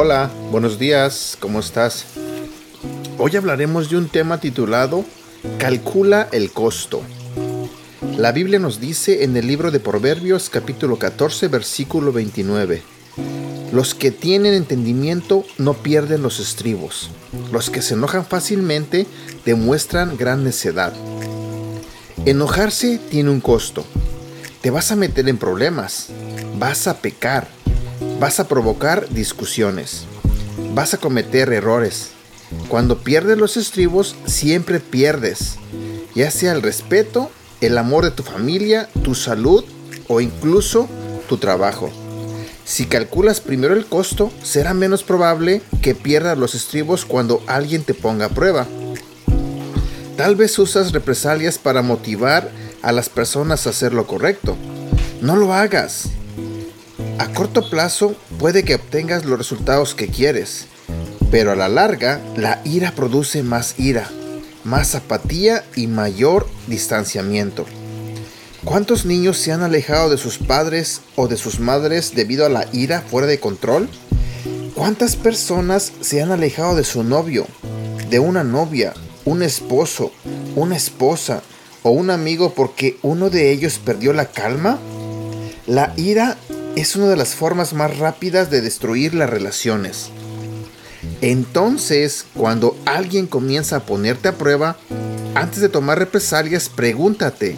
Hola, buenos días, ¿cómo estás? Hoy hablaremos de un tema titulado Calcula el costo. La Biblia nos dice en el libro de Proverbios capítulo 14 versículo 29, Los que tienen entendimiento no pierden los estribos, los que se enojan fácilmente demuestran gran necedad. Enojarse tiene un costo. Te vas a meter en problemas, vas a pecar, vas a provocar discusiones, vas a cometer errores. Cuando pierdes los estribos, siempre pierdes, ya sea el respeto, el amor de tu familia, tu salud o incluso tu trabajo. Si calculas primero el costo, será menos probable que pierdas los estribos cuando alguien te ponga a prueba. Tal vez usas represalias para motivar a las personas a hacer lo correcto. No lo hagas. A corto plazo puede que obtengas los resultados que quieres, pero a la larga la ira produce más ira, más apatía y mayor distanciamiento. ¿Cuántos niños se han alejado de sus padres o de sus madres debido a la ira fuera de control? ¿Cuántas personas se han alejado de su novio, de una novia, un esposo, una esposa o un amigo porque uno de ellos perdió la calma? La ira es una de las formas más rápidas de destruir las relaciones. Entonces, cuando alguien comienza a ponerte a prueba, antes de tomar represalias, pregúntate,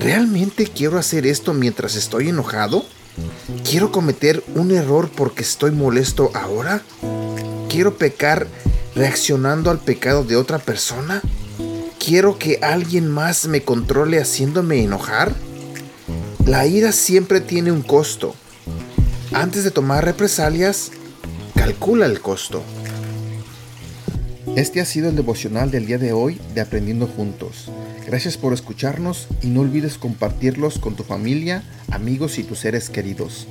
¿realmente quiero hacer esto mientras estoy enojado? ¿Quiero cometer un error porque estoy molesto ahora? ¿Quiero pecar reaccionando al pecado de otra persona? ¿Quiero que alguien más me controle haciéndome enojar? La ira siempre tiene un costo. Antes de tomar represalias, calcula el costo. Este ha sido el devocional del día de hoy de Aprendiendo Juntos. Gracias por escucharnos y no olvides compartirlos con tu familia, amigos y tus seres queridos.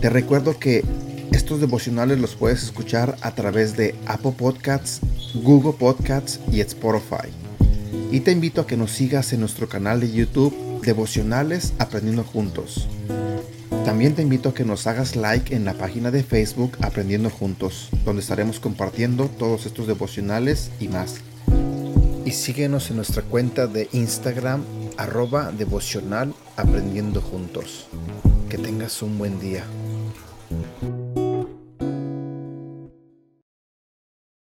Te recuerdo que estos devocionales los puedes escuchar a través de Apple Podcasts, Google Podcasts y Spotify. Y te invito a que nos sigas en nuestro canal de YouTube Devocionales Aprendiendo Juntos. También te invito a que nos hagas like en la página de Facebook Aprendiendo Juntos, donde estaremos compartiendo todos estos devocionales y más. Y síguenos en nuestra cuenta de Instagram arroba devocional aprendiendo juntos. Que tengas un buen día.